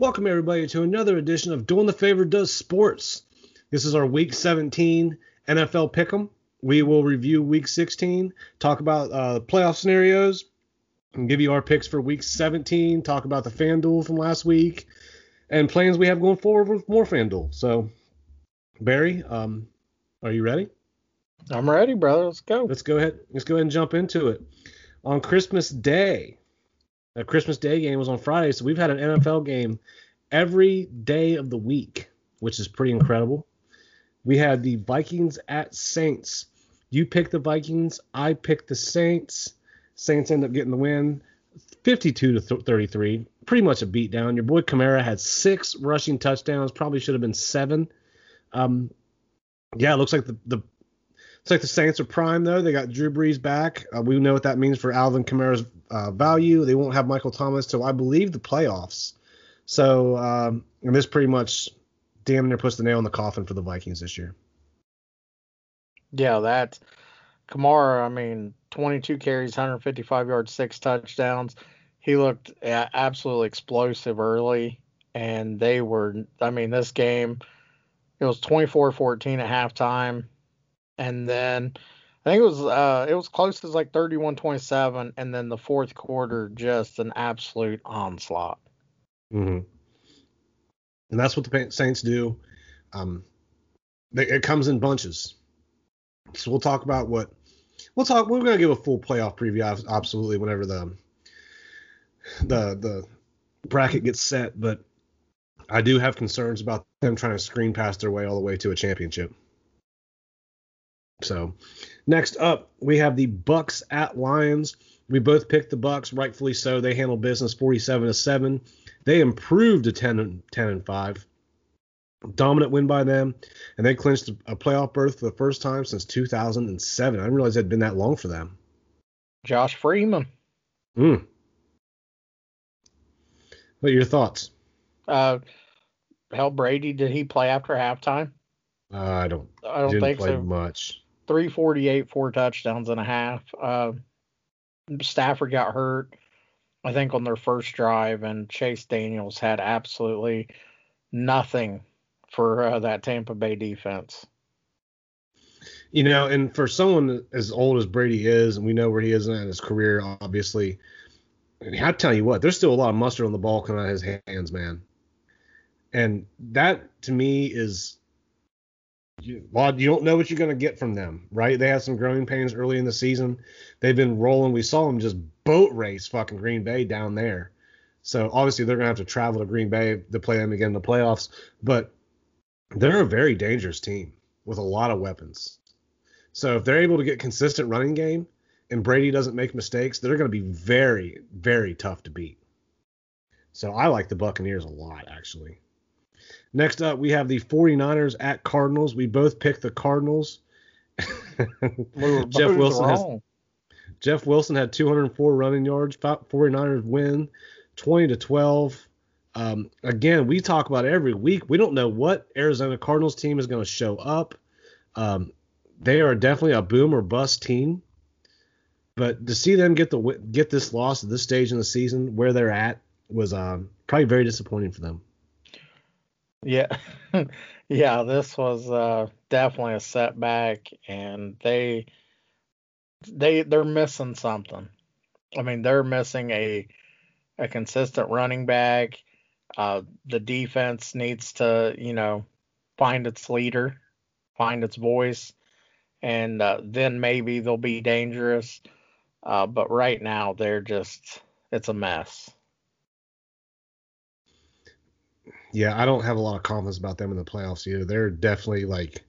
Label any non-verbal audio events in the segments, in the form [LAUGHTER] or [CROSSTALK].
Welcome everybody to another edition of Doing the Favor Does Sports. This is our Week 17 NFL Pick'em. We will review Week 16, talk about uh, playoff scenarios, and give you our picks for Week 17. Talk about the FanDuel from last week, and plans we have going forward with more FanDuel. So, Barry, um, are you ready? I'm ready, brother. Let's go. Let's go ahead. Let's go ahead and jump into it. On Christmas Day, a Christmas Day game was on Friday, so we've had an NFL game every day of the week, which is pretty incredible. We had the Vikings at Saints. You picked the Vikings, I picked the Saints. Saints end up getting the win, 52 to 33. Pretty much a beatdown. Your boy Kamara had six rushing touchdowns, probably should have been seven. Um, yeah, it looks like the, the Looks like the Saints are prime though. They got Drew Brees back. Uh, we know what that means for Alvin Kamara's uh, value. They won't have Michael Thomas till I believe the playoffs. So um, and this pretty much damn near puts the nail in the coffin for the Vikings this year. Yeah, that Kamara. I mean, 22 carries, 155 yards, six touchdowns. He looked absolutely explosive early, and they were. I mean, this game it was 24-14 at halftime, and then I think it was uh, it was close as like 31-27, and then the fourth quarter just an absolute onslaught. Mm-hmm. And that's what the Saints do. Um, they, it comes in bunches. So we'll talk about what we'll talk. We're going to give a full playoff preview, absolutely, whenever the the the bracket gets set. But I do have concerns about them trying to screen past their way all the way to a championship. So next up, we have the Bucks at Lions. We both picked the Bucks, rightfully so. They handled business 47 to 7. They improved to 10 and 10 and 5. Dominant win by them, and they clinched a playoff berth for the first time since 2007. I didn't realize it had been that long for them. Josh Freeman. Hmm. What are your thoughts? Uh, hell, Brady, did he play after halftime? Uh, I don't. I don't think so. Much. 348, four touchdowns and a half. Uh, Stafford got hurt, I think, on their first drive, and Chase Daniels had absolutely nothing for uh, that Tampa Bay defense. You know, and for someone as old as Brady is, and we know where he is in his career, obviously, I tell you what, there's still a lot of mustard on the ball coming out of his hands, man. And that to me is well, you don't know what you're going to get from them, right? They had some growing pains early in the season. They've been rolling. We saw them just boat race fucking Green Bay down there. So obviously they're going to have to travel to Green Bay to play them again in the playoffs. But they're a very dangerous team with a lot of weapons. So if they're able to get consistent running game and Brady doesn't make mistakes, they're going to be very, very tough to beat. So I like the Buccaneers a lot, actually. Next up, we have the 49ers at Cardinals. We both picked the Cardinals. [LAUGHS] Jeff Wilson has Jeff Wilson had 204 running yards. 49ers win 20 to 12. Um, again, we talk about every week. We don't know what Arizona Cardinals team is going to show up. Um, they are definitely a boom or bust team. But to see them get the get this loss at this stage in the season where they're at was um, probably very disappointing for them. Yeah, [LAUGHS] yeah, this was uh, definitely a setback, and they they they're missing something. I mean, they're missing a a consistent running back. Uh, the defense needs to, you know, find its leader, find its voice, and uh, then maybe they'll be dangerous. Uh, but right now, they're just it's a mess yeah, I don't have a lot of confidence about them in the playoffs either. They're definitely like,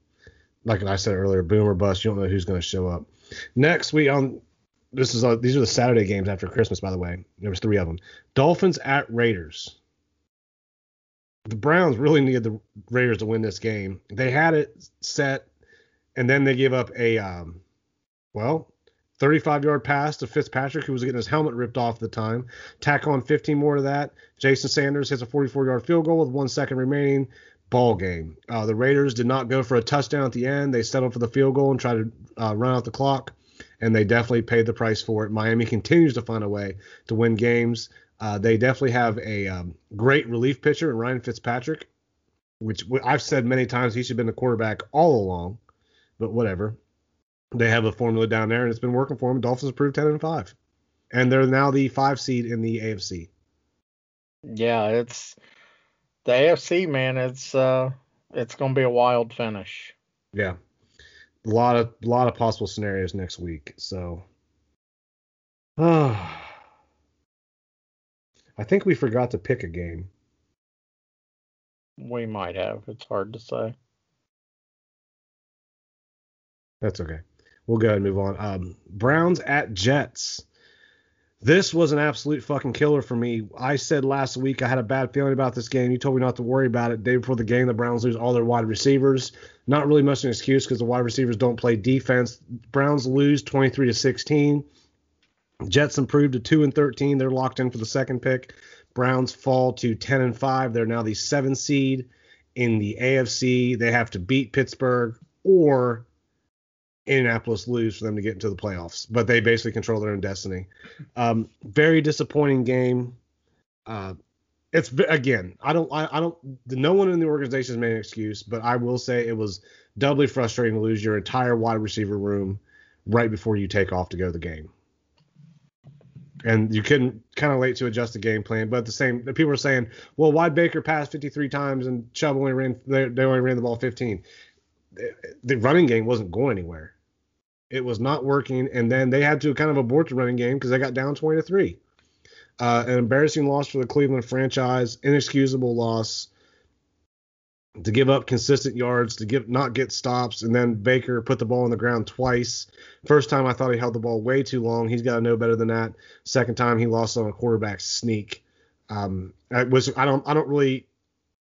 like I said earlier, boomer bust. You don't know who's going to show up. Next week on this is uh, these are the Saturday games after Christmas, by the way. There was three of them. Dolphins at Raiders. the Browns really needed the Raiders to win this game. They had it set, and then they gave up a um, well, 35 yard pass to Fitzpatrick, who was getting his helmet ripped off at the time. Tack on 15 more to that. Jason Sanders hits a 44 yard field goal with one second remaining. Ball game. Uh, the Raiders did not go for a touchdown at the end. They settled for the field goal and tried to uh, run out the clock, and they definitely paid the price for it. Miami continues to find a way to win games. Uh, they definitely have a um, great relief pitcher in Ryan Fitzpatrick, which I've said many times he should have been the quarterback all along, but whatever they have a formula down there, and it's been working for them. Dolphins approved 10 and 5, and they're now the five seed in the AFC. Yeah, it's the AFC, man. It's uh, it's gonna be a wild finish. Yeah, a lot of a lot of possible scenarios next week. So, uh, [SIGHS] I think we forgot to pick a game. We might have. It's hard to say. That's okay we'll go ahead and move on. Um, Browns at Jets. This was an absolute fucking killer for me. I said last week I had a bad feeling about this game. You told me not to worry about it. Day before the game, the Browns lose all their wide receivers. Not really much of an excuse because the wide receivers don't play defense. Browns lose 23 to 16. Jets improved to 2 and 13. They're locked in for the second pick. Browns fall to 10 and 5. They're now the seven seed in the AFC. They have to beat Pittsburgh or Indianapolis lose for them to get into the playoffs, but they basically control their own destiny. Um, very disappointing game. Uh, it's again, I don't, I, I, don't, no one in the organization has made an excuse, but I will say it was doubly frustrating to lose your entire wide receiver room right before you take off to go to the game. And you couldn't kind of late to adjust the game plan, but the same, people were saying, well, why Baker passed 53 times and Chubb only ran, they, they only ran the ball 15 the running game wasn't going anywhere. It was not working, and then they had to kind of abort the running game because they got down 20 to three. Uh, an embarrassing loss for the Cleveland franchise, inexcusable loss. To give up consistent yards, to give not get stops, and then Baker put the ball on the ground twice. First time I thought he held the ball way too long. He's got to know better than that. Second time he lost on a quarterback sneak. Um, I was I don't I don't really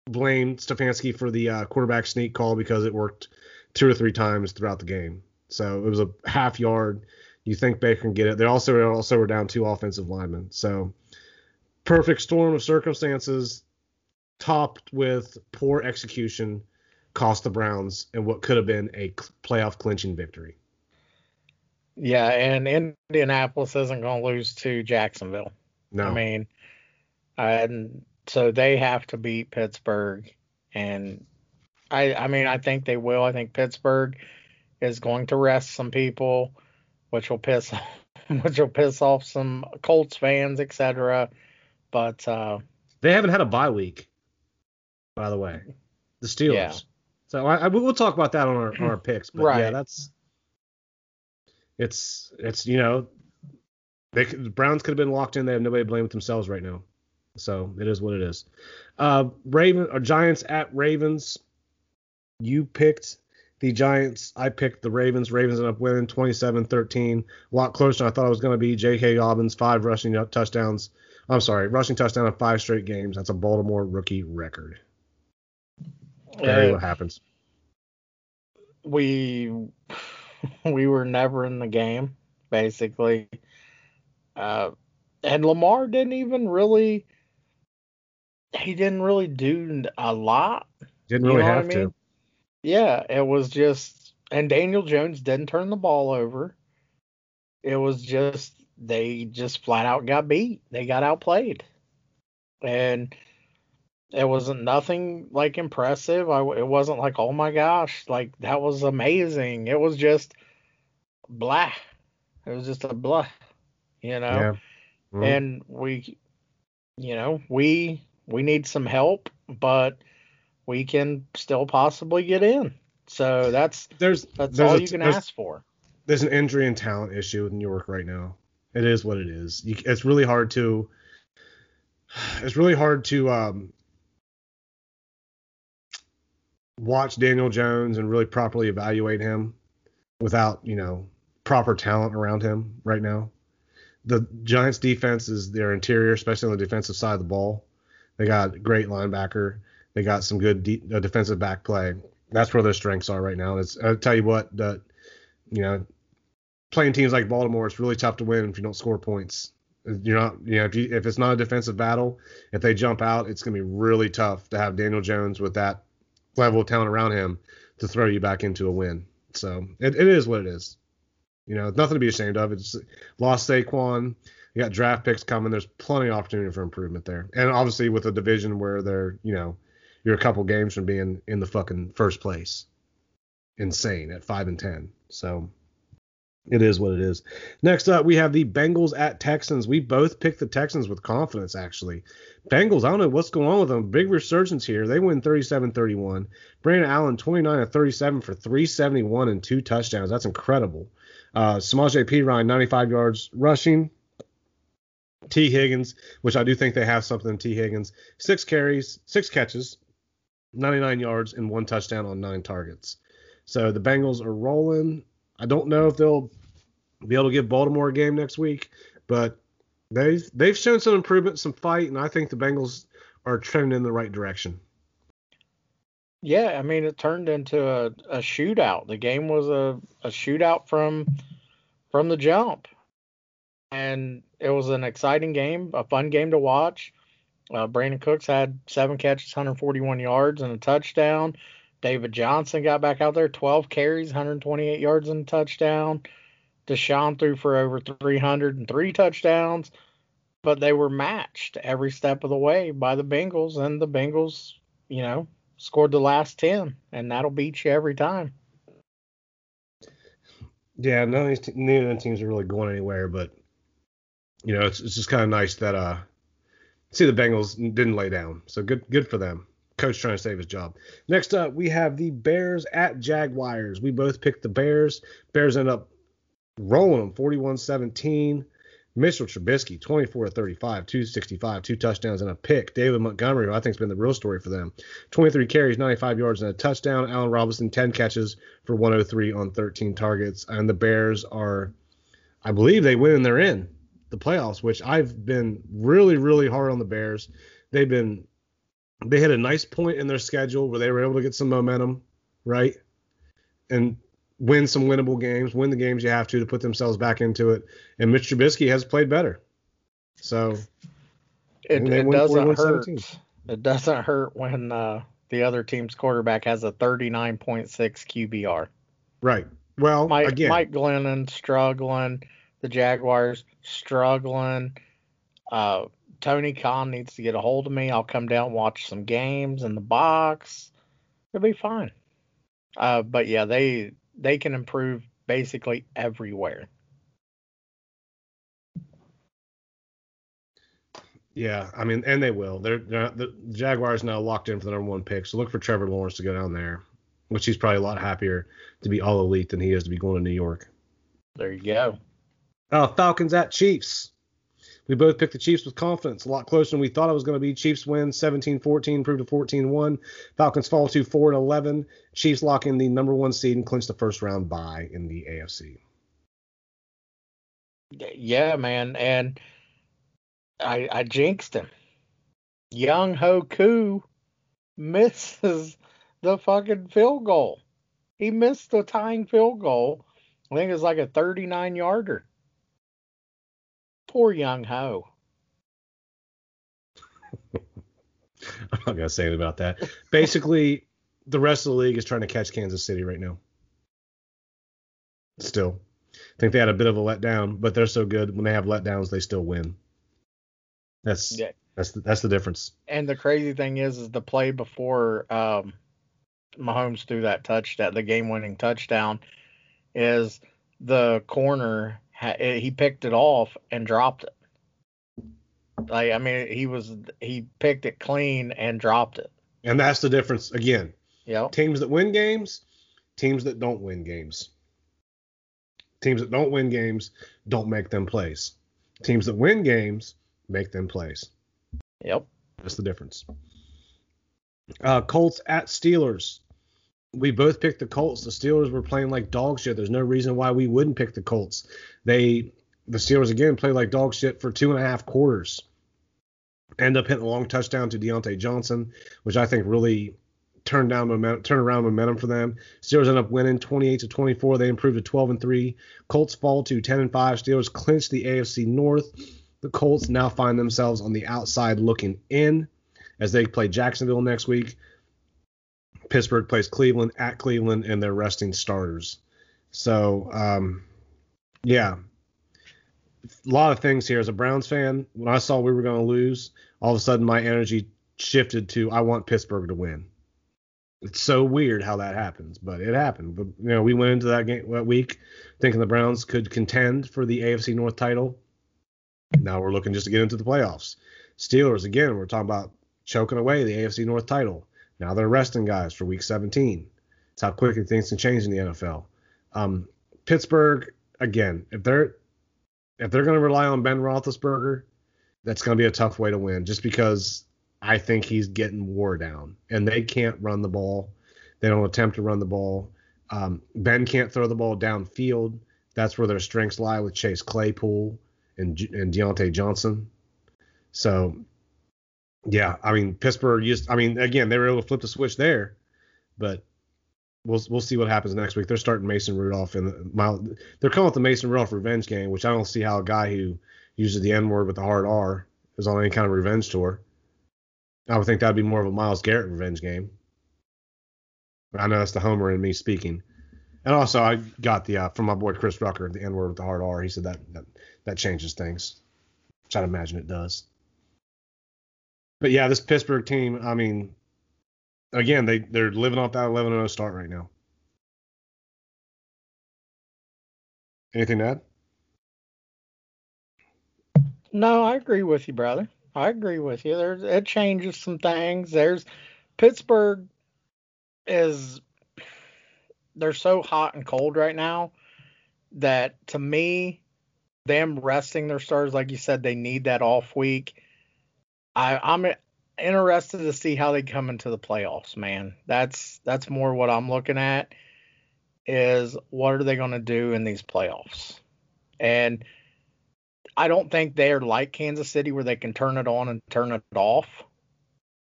blame Stefanski for the uh, quarterback sneak call because it worked two or three times throughout the game. So it was a half yard. You think Baker can get it? They also also were down two offensive linemen. So perfect storm of circumstances, topped with poor execution, cost the Browns and what could have been a playoff clinching victory. Yeah, and Indianapolis isn't going to lose to Jacksonville. No, I mean, and so they have to beat Pittsburgh, and I I mean I think they will. I think Pittsburgh is going to rest some people, which will piss [LAUGHS] which will piss off some Colts fans, etc. But uh, they haven't had a bye week, by the way. The Steelers. Yeah. So I, I, we'll talk about that on our, on our [CLEARS THROAT] picks. But right. yeah, that's it's it's you know they the Browns could have been locked in. They have nobody to blame with themselves right now. So it is what it is. Uh, Raven or Giants at Ravens. You picked the Giants. I picked the Ravens. Ravens end up winning 27-13. A lot closer than I thought it was going to be. J.K. Dobbins, five rushing touchdowns. I'm sorry, rushing touchdown in five straight games. That's a Baltimore rookie record. Uh, what happens? We [LAUGHS] we were never in the game, basically. Uh, and Lamar didn't even really he didn't really do a lot. Didn't really have I mean? to. Yeah, it was just and Daniel Jones didn't turn the ball over. It was just they just flat out got beat. They got outplayed. And it wasn't nothing like impressive. I it wasn't like oh my gosh, like that was amazing. It was just blah. It was just a blah, you know. Yeah. Mm-hmm. And we you know, we we need some help, but we can still possibly get in. So that's there's that's there's all you can ask for. There's an injury and talent issue in New York right now. It is what it is. You, it's really hard to it's really hard to um, watch Daniel Jones and really properly evaluate him without you know proper talent around him right now. The Giants defense is their interior, especially on the defensive side of the ball. They got great linebacker. They got some good de- defensive back play. That's where their strengths are right now. It's, I'll tell you what, that you know, playing teams like Baltimore, it's really tough to win if you don't score points. You're not, you know, if you if it's not a defensive battle, if they jump out, it's gonna be really tough to have Daniel Jones with that level of talent around him to throw you back into a win. So it, it is what it is. You know, nothing to be ashamed of. It's lost Saquon. You got draft picks coming. There's plenty of opportunity for improvement there. And obviously with a division where they're, you know, you're a couple games from being in the fucking first place. Insane at five and ten. So it is what it is. Next up, we have the Bengals at Texans. We both picked the Texans with confidence, actually. Bengals, I don't know what's going on with them. Big resurgence here. They win 37 31. Brandon Allen, 29 of 37 for 371 and two touchdowns. That's incredible. Uh, Samaje Perine, 95 yards rushing. Tee Higgins, which I do think they have something in Tee Higgins, six carries, six catches, 99 yards, and one touchdown on nine targets. So the Bengals are rolling. I don't know if they'll be able to give Baltimore a game next week, but they've they've shown some improvement, some fight, and I think the Bengals are trending in the right direction. Yeah, I mean it turned into a, a shootout. The game was a, a shootout from from the jump. And it was an exciting game, a fun game to watch. Uh, Brandin Cooks had seven catches, 141 yards, and a touchdown. David Johnson got back out there, 12 carries, 128 yards and a touchdown. Deshaun threw for over 303 touchdowns, but they were matched every step of the way by the Bengals, and the Bengals, you know, scored the last 10, and that'll beat you every time. Yeah, none of these te- of the teams are really going anywhere, but you know, it's it's just kind of nice that uh see the Bengals didn't lay down. So good good for them. Coach trying to save his job. Next up, we have the Bears at Jaguars. We both picked the Bears. Bears end up rolling them 41-17. Mitchell Trubisky, 24 to 35, 265, two touchdowns and a pick. David Montgomery, who I think has been the real story for them. 23 carries, 95 yards and a touchdown. Allen Robinson, 10 catches for 103 on 13 targets. And the Bears are, I believe they win and they're in the playoffs, which I've been really, really hard on the Bears. They've been, they had a nice point in their schedule where they were able to get some momentum, right? And win some winnable games, win the games you have to to put themselves back into it. And Mitch Trubisky has played better. So It, it doesn't hurt. It doesn't hurt when uh, the other team's quarterback has a 39.6 QBR. right. Well, Mike, again, Mike Glennon struggling. The Jaguars struggling. Uh, Tony Khan needs to get a hold of me. I'll come down and watch some games in the box. It'll be fine. Uh, but yeah, they they can improve basically everywhere. yeah, I mean, and they will. They're, they're the Jaguars now locked in for the number one pick. So look for Trevor Lawrence to go down there, which he's probably a lot happier to be all elite than he is to be going to New York. There you go. Uh, Falcons at Chiefs. We both picked the Chiefs with confidence. A lot closer than we thought it was going to be. Chiefs win 17-14, improved to 14-1. Falcons fall to 4 11. Chiefs lock in the number one seed and clinch the first round bye in the AFC. Yeah, man, and I I jinxed him. Younghoe Koo misses the fucking field goal. He missed the tying field goal. I think it's like a 39 yarder. Poor Younghoe. [LAUGHS] I'm not going to say anything about that. Basically, the rest of the league is trying to catch Kansas City right now. Still. I think they had a bit of a letdown, but they're so good when they have letdowns, they still win. That's Yeah. that's the, that's the difference. And the crazy thing is, is the play before um, Mahomes threw that touchdown, the game-winning touchdown, is the corner. Ha- He picked it off and dropped it. Like I mean, he was he picked it clean and dropped it. And that's the difference again. Yep. Teams that win games, teams that don't win games. Teams that don't win games don't make them plays. Teams that win games make them plays. Yep. That's the difference. Uh, Colts at Steelers. We both picked the Colts. The Steelers were playing like dog shit. There's no reason why we wouldn't pick the Colts. They, the Steelers again, played like dog shit for two and a half quarters. End up hitting a long touchdown to Diontae Johnson, which I think really turned down momentum, turned around momentum for them. Steelers end up winning 28 to 24. They improved to 12 and 3. Colts fall to 10 and 5. Steelers clinch the AFC North. The Colts now find themselves on the outside looking in as they play Jacksonville next week. Pittsburgh plays Cleveland at Cleveland, and they're resting starters. So, um, yeah, a lot of things here. As a Browns fan, when I saw we were going to lose, all of a sudden my energy shifted to I want Pittsburgh to win. It's so weird how that happens, but it happened. But you know, we went into that game that week thinking the Browns could contend for the AFC North title. Now we're looking just to get into the playoffs. Steelers again, we're talking about choking away the AFC North title. Now they're resting guys for Week 17. It's how quickly things can change in the NFL. Um, Pittsburgh again, if they're if they're going to rely on Ben Roethlisberger, that's going to be a tough way to win. Just because I think he's getting wore down, and they can't run the ball. They don't attempt to run the ball. Um, ben can't throw the ball downfield. That's where their strengths lie with Chase Claypool and and Diontae Johnson. So, yeah, I mean Pittsburgh used. I mean, again, they were able to flip the switch there, but we'll we'll see what happens next week. They're starting Mason Rudolph and the, they're calling it the Mason Rudolph revenge game, which I don't see how a guy who uses the N word with the hard R is on any kind of revenge tour. I would think that'd be more of a Myles Garrett revenge game. I know that's the Homer in me speaking. And also, I got the uh, from my boy Chris Rucker, the N word with the hard R. He said that, that that changes things, which I'd imagine it does. But yeah, this Pittsburgh team, I mean, again, they they're living off that 11 0 start right now. Anything to add? No, I agree with you, brother. I agree with you. There's it changes some things. There's Pittsburgh is they're so hot and cold right now that to me, them resting their stars, like you said, they need that off week. I, I'm interested to see how they come into the playoffs, man. That's that's more what I'm looking at is what are they going to do in these playoffs? And I don't think they're like Kansas City where they can turn it on and turn it off.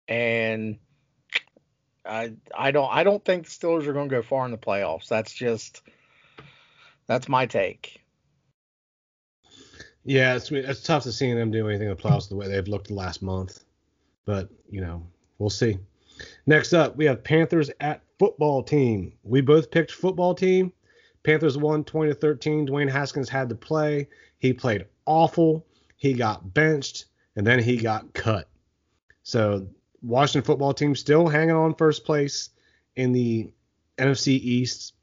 And I I don't I don't think the Steelers are going to go far in the playoffs. That's just that's my take. Yeah, it's it's tough to see them do anything in the playoffs the way they've looked the last month, but you know we'll see. Next up, we have Panthers at football team. We both picked football team. Panthers won 20 to 13. Dwayne Haskins had to play. He played awful. He got benched and then he got cut. So Washington football team still hanging on first place in the NFC East.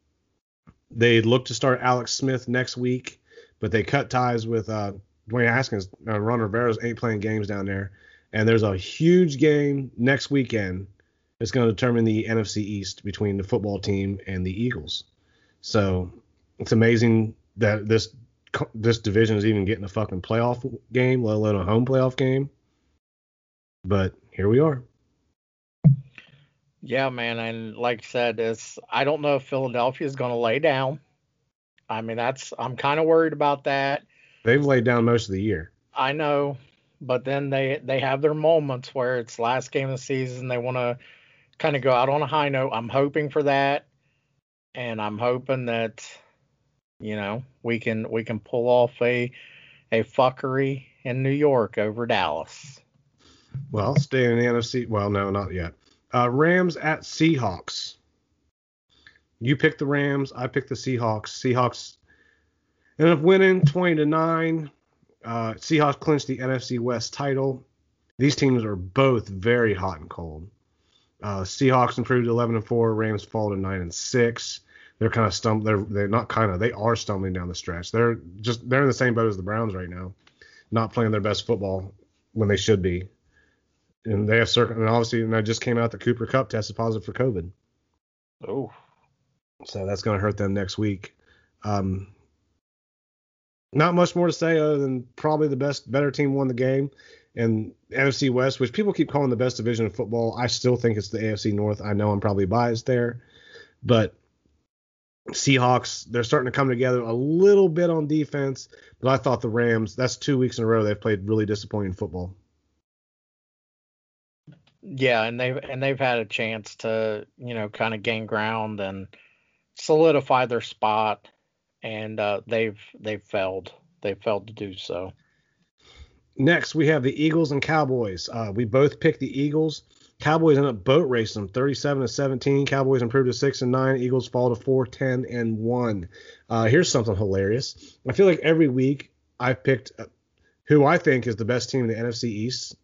They look to start Alex Smith next week, but they cut ties with uh, Dwayne Haskins. Uh, Ron Rivera's ain't playing games down there, and there's a huge game next weekend. It's going to determine the NFC East between the football team and the Eagles. So it's amazing that this this division is even getting a fucking playoff game, let alone a home playoff game. But here we are. Yeah, man, and like I said, it's I don't know if Philadelphia is going to lay down. I mean, that's I'm kind of worried about that. They've laid down most of the year. I know, but then they they have their moments where it's last game of the season. They want to kind of go out on a high note. I'm hoping for that, and I'm hoping that you know we can we can pull off a a fuckery in New York over Dallas. Well, stay in the NFC. Well, no, not yet. Uh, Rams at Seahawks. You picked the Rams. I picked the Seahawks. Seahawks ended up winning 20 to nine. Uh, Seahawks clinched the NFC West title. These teams are both very hot and cold. Uh, Seahawks improved 11 and four. Rams fall to nine and six. They're kind of stum. They're they're not kind of. They are stumbling down the stretch. They're just they're in the same boat as the Browns right now, not playing their best football when they should be and they have certain, and obviously, and I just came out that Cooper Kupp tested positive for COVID. Oh. So that's going to hurt them next week. Um, not much more to say other than probably the best, better team won the game. And NFC West, which people keep calling the best division of football, I still think it's the AFC North. I know I'm probably biased there, but Seahawks, they're starting to come together a little bit on defense, but I thought the Rams, that's two weeks in a row they've played really disappointing football. Yeah, and they've and they've had a chance to you know kind of gain ground and solidify their spot, and uh, they've they've failed. They failed to do so. Next, we have the Eagles and Cowboys. Uh, we both picked the Eagles. Cowboys end up boat racing them 37 to 17. Cowboys improved to 6 and 9. Eagles fall to 4, 10 and 1. Uh, here's something hilarious. I feel like every week I've picked uh, who I think is the best team in the NFC East.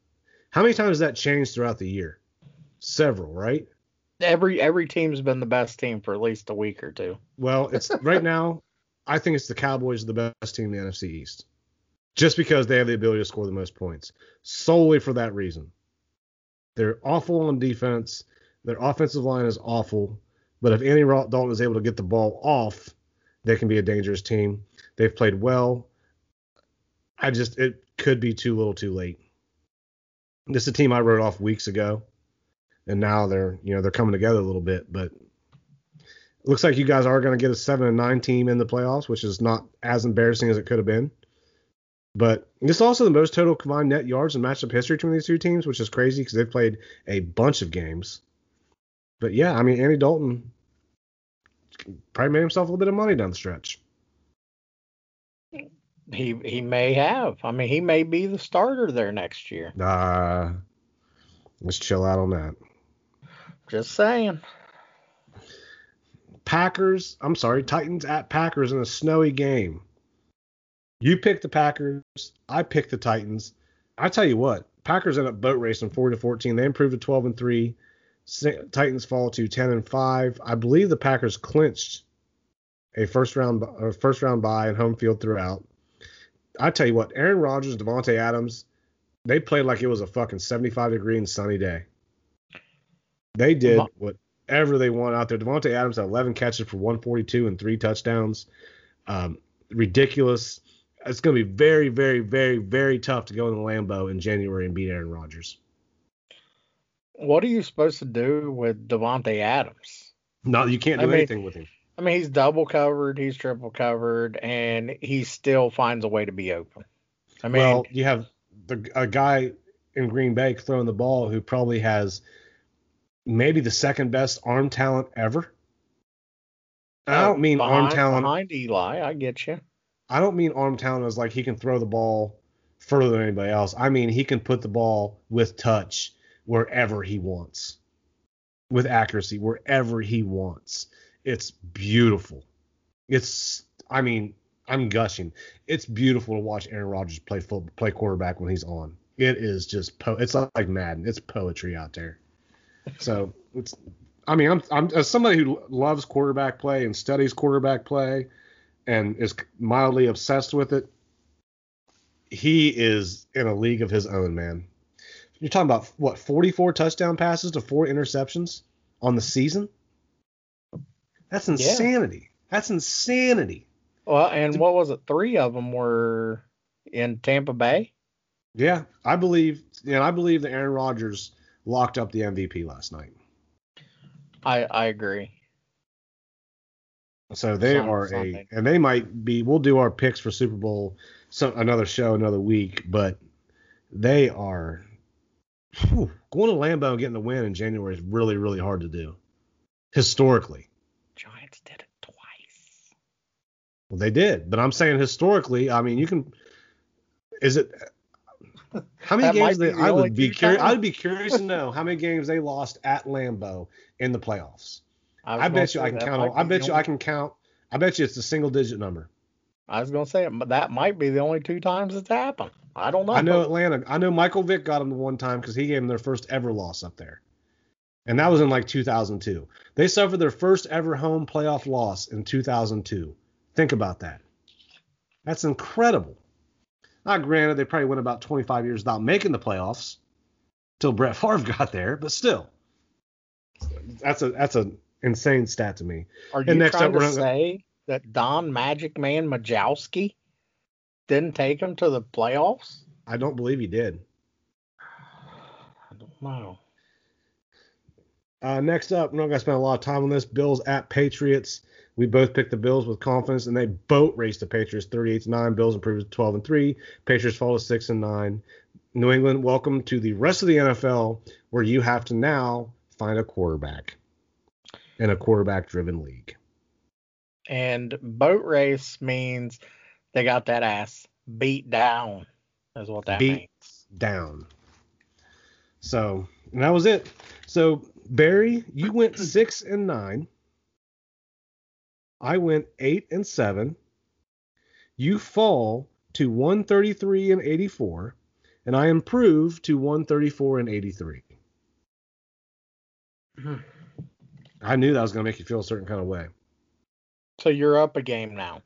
How many times has that changed throughout the year? Several, right? Every every team's been the best team for at least a week or two. Well, it's [LAUGHS] right now. I think it's the Cowboys are the best team in the NFC East, just because they have the ability to score the most points. Solely for that reason. They're awful on defense. Their offensive line is awful. But if Andy Dalton is able to get the ball off, they can be a dangerous team. They've played well. I just it could be too little, too late. This is a team I wrote off weeks ago, and now they're you know they're coming together a little bit. But it looks like you guys are going to get a seven and nine team in the playoffs, which is not as embarrassing as it could have been. But this is also the most total combined net yards in matchup history between these two teams, which is crazy because they've played a bunch of games. But yeah, I mean Andy Dalton probably made himself a little bit of money down the stretch. He he may have. I mean, he may be the starter there next year. Uh, let's chill out on that. Just saying. Packers, I'm sorry, Titans at Packers in a snowy game. You pick the Packers, I pick the Titans. I tell you what, Packers end up boat racing 40 to 14. They improved to 12 and 3. Titans fall to 10 and 5. I believe the Packers clinched a first round a first round bye and home field throughout. I tell you what, Aaron Rodgers, Davante Adams, they played like it was a fucking 75 degree and sunny day. They did whatever they want out there. Davante Adams had 11 catches for 142 and three touchdowns. Um, ridiculous. It's going to be very, very, very, very tough to go in the Lambeau in January and beat Aaron Rodgers. What are you supposed to do with Davante Adams? No, you can't do I mean, anything with him. I mean, he's double covered, he's triple covered, and he still finds a way to be open. I mean, well, you have the a guy in Green Bay throwing the ball who probably has maybe the second best arm talent ever. I oh, don't mean behind, arm talent behind Eli. I get you. I don't mean arm talent as like he can throw the ball further than anybody else. I mean he can put the ball with touch wherever he wants, with accuracy wherever he wants. It's beautiful. It's I mean I'm gushing. It's beautiful to watch Aaron Rodgers play football, play quarterback when he's on. It is just po- it's like Madden. It's poetry out there. So it's I mean I'm I'm as somebody who loves quarterback play and studies quarterback play and is mildly obsessed with it. He is in a league of his own, man. You're talking about what 44 touchdown passes to four interceptions on the season? That's insanity. Yeah. That's insanity. Well, and what was it? Three of them were in Tampa Bay. Yeah, I believe. and I believe that Aaron Rodgers locked up the MVP last night. I I agree. So they are something. a, and they might be. We'll do our picks for Super Bowl some another show another week, but they are whew, going to Lambeau and getting the win in January is really really hard to do historically. Giants did it twice. Well, they did, but I'm saying historically, I mean, you can. Is it? How many games? They, I would be curious. I would be curious to know how many games they lost at Lambeau in the playoffs. I, I bet you I can count. I bet you I can count. I bet you it's a single digit number. I was gonna say that might be the only two times it's happened. I don't know. I know Atlanta. I know Michael Vick got them the one time because he gave them their first ever loss up there, and that was in like 2002. They suffered their first ever home playoff loss in 2002. Think about that. That's incredible. Now, granted, they probably went about 25 years without making the playoffs until Brett Favre [LAUGHS] got there, but still, that's a that's an insane stat to me. Are you and next trying up, to say that Don Magic Man Majkowski didn't take him to the playoffs? I don't believe he did. I don't know. Uh, next up, we're not going to spend a lot of time on this. Bills at Patriots. We both picked the Bills with confidence, and they boat raced the Patriots 38 to 9. Bills improved to 12 and 3. Patriots fall to 6 and 9. New England, welcome to the rest of the NFL where you have to now find a quarterback in a quarterback driven league. And boat race means they got that ass beat down, is what that Beat means. Down. So, and that was it. So, Barry, you went six and nine. I went eight and seven. You fall to 133 and 84, and I improved to 134 and 83. Hmm. I knew that was going to make you feel a certain kind of way. So you're up a game now.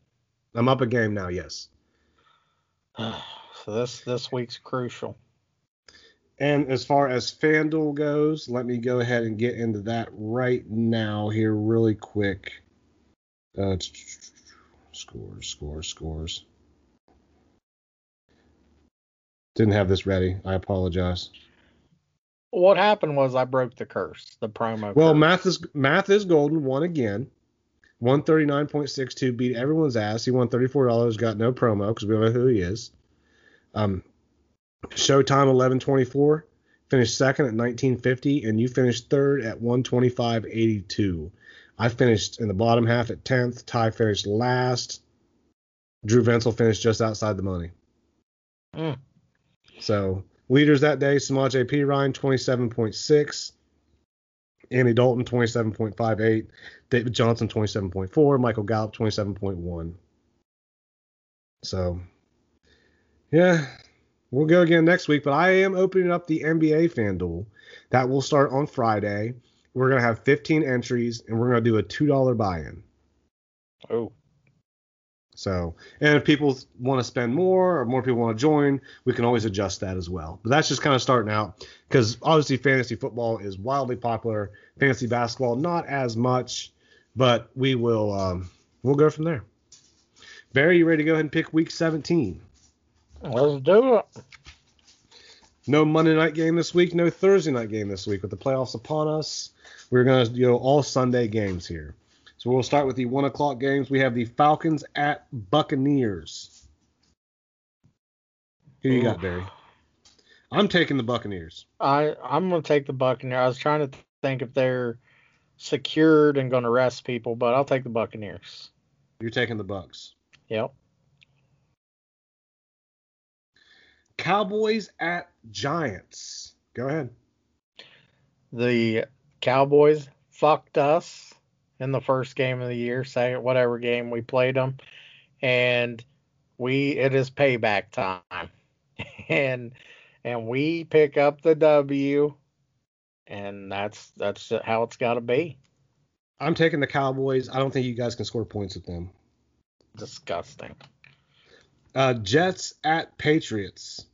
I'm up a game now, yes. [SIGHS] so this this week's crucial. And as far as FanDuel goes, let me go ahead and get into that right now here, really quick. Uh, scores, scores, scores. Didn't have this ready. I apologize. What happened was I broke the curse, the promo. Well, curse. math is math is golden. Won again. 139.62 beat everyone's ass. He won $34. Got no promo because we don't know who he is. Um, Showtime 1124 finished second at 1950, and you finished third at 125.82. I finished in the bottom half at 10th. Ty finished last. Drew Venzel finished just outside the money. Mm. So leaders that day: Samaj P. Ryan 27.6, Andy Dalton 27.58, David Johnson 27.4, Michael Gallup 27.1. So yeah, we'll go again next week. But I am opening up the NBA FanDuel. That will start on Friday. We're gonna have 15 entries, and we're gonna do a two dollar buy-in. Oh, So, and if people want to spend more or more people want to join, we can always adjust that as well. But that's just kind of starting out because obviously fantasy football is wildly popular. Fantasy basketball, not as much, but we will um, we'll go from there. Barry, you ready to go ahead and pick week 17? let's do it. No Monday night game this week, no Thursday night game this week. With the playoffs upon us, we're going to go all Sunday games here. So we'll start with the one o'clock games. We have the Falcons at Buccaneers. Who you got, Barry? I'm taking the Buccaneers. I I'm gonna take the Buccaneers. I was trying to think if they're secured and gonna rest people, but I'll take the Buccaneers. You're taking the Bucks. Yep. Cowboys at Giants. Go ahead. The Cowboys fucked us in the first game of the year, second whatever game we played them, and we it is payback time, [LAUGHS] and and we pick up the W, and that's that's how it's got to be. I'm taking the Cowboys. I don't think you guys can score points with them. Disgusting. Uh, Jets at Patriots.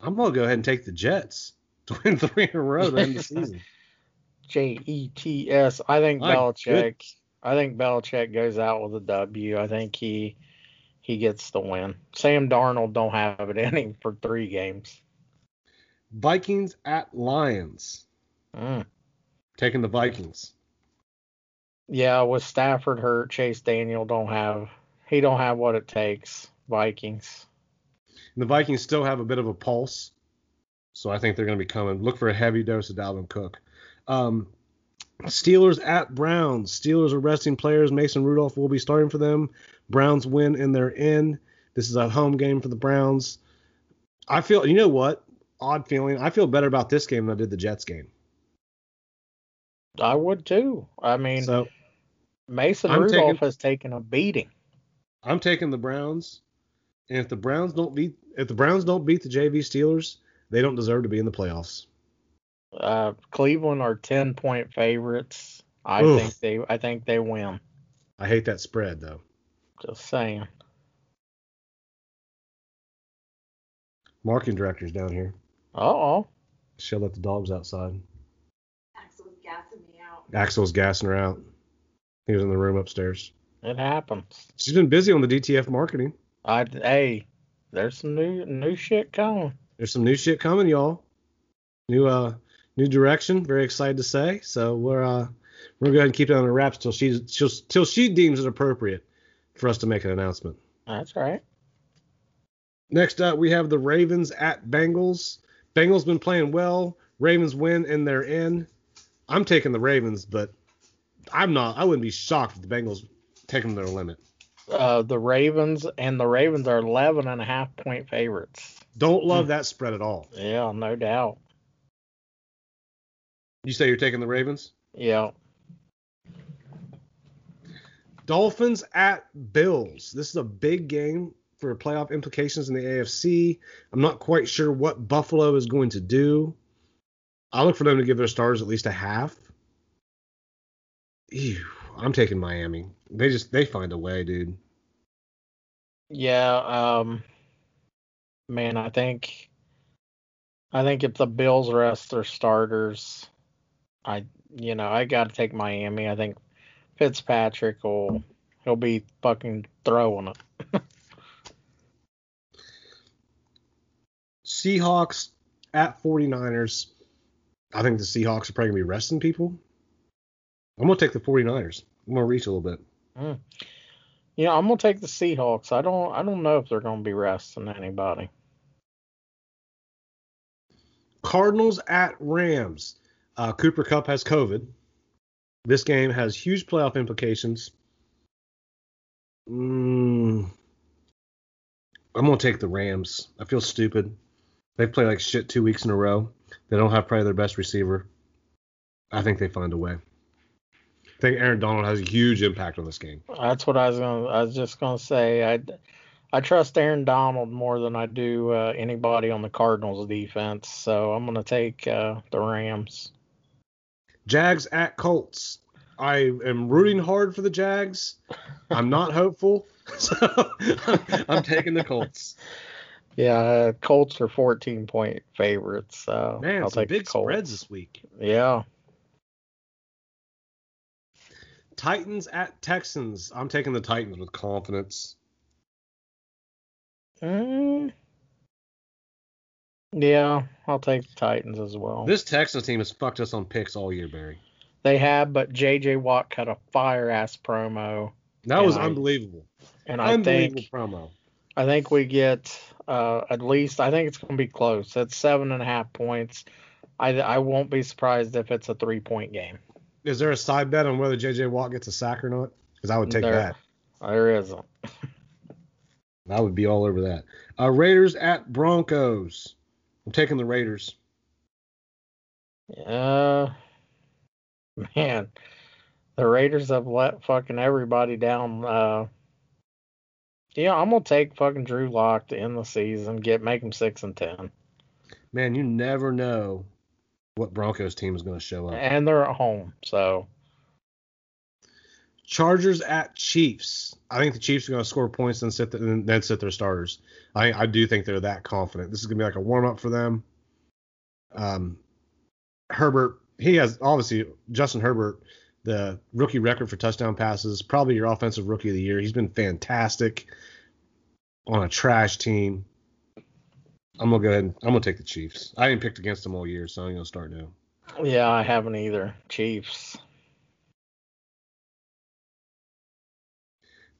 I'm gonna go ahead and take the Jets [LAUGHS] to win three in a row to end the season. [LAUGHS] J E T S. I think My Belichick. I think Belichick goes out with a W. I think he he gets the win. Sam Darnold don't have it [LAUGHS] in him for three games. Vikings at Lions. Mm. Taking the Vikings. Yeah, with Stafford hurt, Chase Daniel don't have he don't have what it takes. Vikings. And the Vikings still have a bit of a pulse, so I think they're going to be coming. Look for a heavy dose of Dalvin Cook. Um, Steelers at Browns. Steelers are resting players. Mason Rudolph will be starting for them. Browns win and they're in. This is a home game for the Browns. I feel, you know what? Odd feeling. I feel better about this game than I did the Jets game. I would too. I mean, So Mason I'm Rudolph taking- has taken a beating. I'm taking the Browns. And if the Browns don't beat, if the Browns don't beat the JV Steelers, they don't deserve to be in the playoffs. Uh, Cleveland are ten point favorites. I Oof. think they I think they win. I hate that spread though. Just saying. Marketing director's down here. Uh oh. She'll let the dogs outside. Axel's gassing me out. Axel's gassing her out. He was in the room upstairs. It happens. She's been busy on the DTF marketing. I hey, there's some new new shit coming. There's some new shit coming, y'all. New uh new direction. Very excited to say. So we're uh we're gonna go ahead and keep it on the wraps till she till, till she deems it appropriate for us to make an announcement. That's right. Next up, we have the Ravens at Bengals. Bengals been playing well. Ravens win and they're in. I'm taking the Ravens, but I'm not. I wouldn't be shocked if the Bengals take them to their limit. Uh, the Ravens and the Ravens are 11 and a half point favorites. Don't love that spread at all. Yeah, no doubt. You say you're taking the Ravens? Yeah. Dolphins at Bills. This is a big game for playoff implications in the AFC. I'm not quite sure what Buffalo is going to do. I look for them to give their stars at least a half. Ew, I'm taking Miami. They just they find a way, dude. Yeah, um man, I think I think if the Bills rest their starters, I you know, I gotta take Miami. I think Fitzpatrick will he'll be fucking throwing it. [LAUGHS] Seahawks at 49ers. I think the Seahawks are probably gonna be resting people. I'm gonna take the 49ers. I'm gonna reach a little bit. Mm. You know, I'm gonna take the Seahawks. I don't I don't know if they're gonna be resting anybody. Cardinals at Rams. Uh, Cooper Kupp has COVID. This game has huge playoff implications. Mm, I'm gonna take the Rams. I feel stupid. They play like shit two weeks in a row. They don't have probably their best receiver. I think they find a way. I think Aaron Donald has a huge impact on this game. That's what I was gonna. I was just gonna say. I, I trust Aaron Donald more than I do uh, anybody on the Cardinals defense. So I'm gonna take uh, the Rams. Jags at Colts. I am rooting hard for the Jags. I'm not hopeful, [LAUGHS] so [LAUGHS] I'm taking the Colts. Yeah, uh, Colts are 14 point favorites. So Man, I'll some take big Colts. spreads this week. Yeah. Titans at Texans. I'm taking the Titans with confidence. Mm, yeah, I'll take the Titans as well. This Texans team has fucked us on picks all year, Barry. They have, but J.J. Watt cut a fire ass promo, That was I- unbelievable. and I Unbelievable think promo. I think we get uh, at least. I think it's going to be close. It's seven and a half points. I I won't be surprised if it's a three point game. Is there a side bet on whether JJ Watt gets a sack or not? Because I would take There- that. There isn't. [LAUGHS] I would be all over that. Uh, Raiders at Broncos. I'm taking the Raiders. Uh, man, the Raiders have let fucking everybody down. Uh, yeah, I'm gonna take fucking Drew Lock to end the season, get make him six and ten, Man, you never know what Broncos team is going to show up. and they're at home, so Chargers at Chiefs. I think the Chiefs are going to score points and sit the, and then sit their starters. I, I do think they're that confident. This is going to be like a warm up for them. Um, Herbert, he has obviously Justin Herbert, the rookie record for touchdown passes, probably your offensive rookie of the year. He's been fantastic on a trash team. I'm gonna go ahead. And, I'm gonna take the Chiefs. I ain't picked against them all year, so I'm gonna start now. yeah, I haven't either. Chiefs.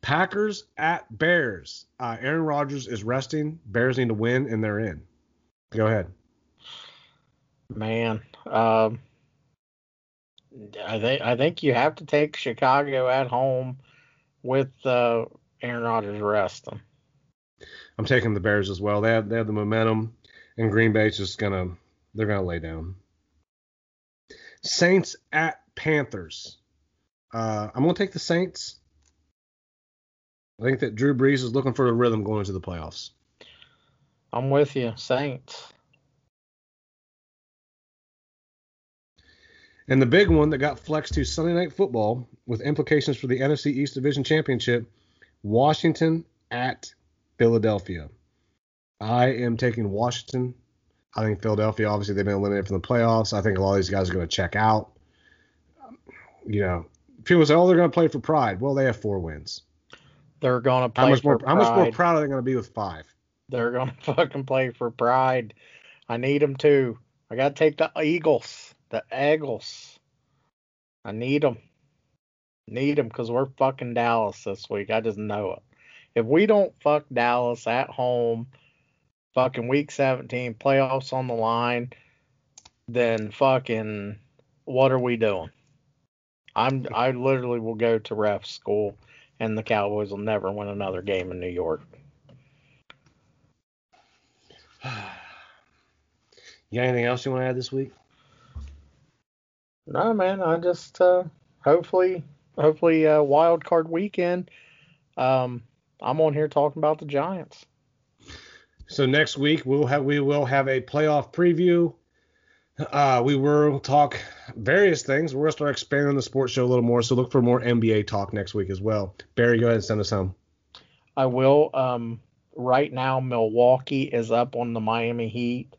Packers at Bears. Uh, Aaron Rodgers is resting. Bears need to win, and they're in. Go ahead. Man, um, I think I think you have to take Chicago at home with uh, Aaron Rodgers resting. I'm taking the Bears as well. They have they have the momentum, and Green Bay's just gonna they're gonna lay down. Saints at Panthers. Uh, I'm gonna take the Saints. I think that Drew Brees is looking for a rhythm going into the playoffs. I'm with you, Saints. And the big one that got flexed to Sunday Night Football with implications for the NFC East Division Championship, Washington at Philadelphia. I am taking Washington. I think Philadelphia, obviously, they've been eliminated from the playoffs. I think a lot of these guys are going to check out. Um, you know, people say, oh, they're going to play for pride. Well, they have four wins. They're gonna play How much for more? How much more pride. proud are they going to be with five? They're gonna [LAUGHS] fucking play for pride. I need them too. I gotta take the Eagles, the Eagles. I need them. Need them because we're fucking Dallas this week. I just know it. If we don't fuck Dallas at home, fucking week 17, playoffs on the line, then fucking what are we doing? I'm I literally will go to ref school and the Cowboys will never win another game in New York. [SIGHS] You got anything else you want to add this week? No, man, I just uh hopefully hopefully uh wild card weekend. Um I'm on here talking about the Giants. So next week we'll have we will have a playoff preview. Uh, we will talk various things. We're gonna start expanding the sports show a little more, so look for more NBA talk next week as well. Barry, go ahead and send us home. I will. Um, right now, Milwaukee is up on the Miami Heat,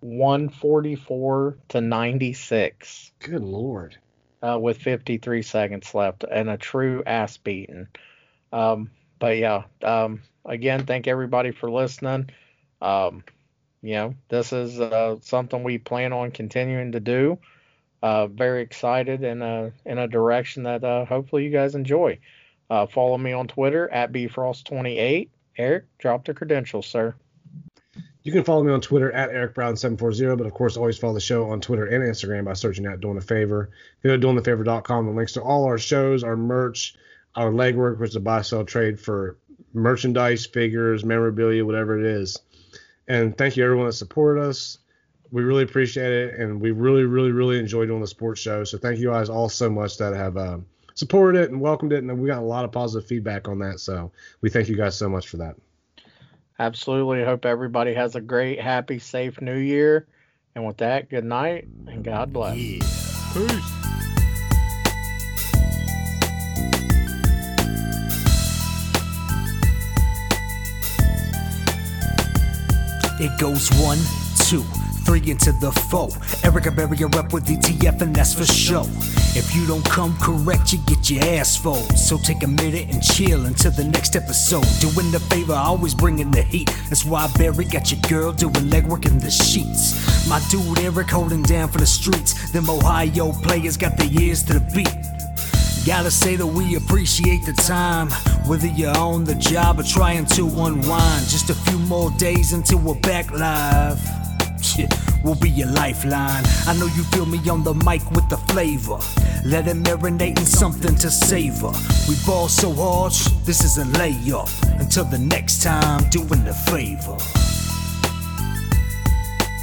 144 to 96, Good lord. uh, with 53 seconds left, and a true ass beating. Um, but yeah, um, again, thank everybody for listening. Um, you know, this is uh, something we plan on continuing to do. Uh, very excited in a in a direction that uh, hopefully you guys enjoy. Uh, follow me on Twitter at bfrost28. Eric, drop the credentials, sir. You can follow me on Twitter at EricBrown740, but of course, always follow the show on Twitter and Instagram by searching at Doing a Favor. Go to doingthefavor.com. The links to all our shows, our merch, our legwork, was is a buy, sell, trade for merchandise, figures, memorabilia, whatever it is. And thank you everyone that supported us. We really appreciate it, and we really, really, really enjoy doing the sports show. So thank you guys all so much that have um, supported it and welcomed it, and we got a lot of positive feedback on that. So we thank you guys so much for that. Absolutely. Hope everybody has a great, happy, safe new year. And with that, good night and God bless. Peace. It goes one, two, three into the four. Erica Berry up with DTF, and that's for sure. If you don't come correct, you get your ass fold. So take a minute and chill until the next episode. Doing the favor, always bringing the heat. That's why Barry got your girl doing legwork in the sheets. My dude Eric holding down for the streets. Them Ohio players got their ears to the beat. Gotta say that we appreciate the time. Whether you're on the job or trying to unwind. Just a few more days until we're back live. [LAUGHS] We'll be your lifeline. I know you feel me on the mic with the flavor. Let it marinate in something to savor. We ball so hard, this is a layup. Until the next time, doing the favor.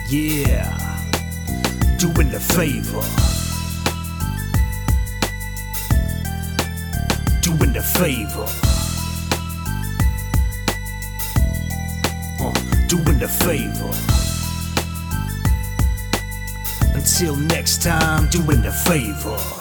Yeah, doing the favor. Doing the favor. Uh, doing the favor. Until next time, doing the favor.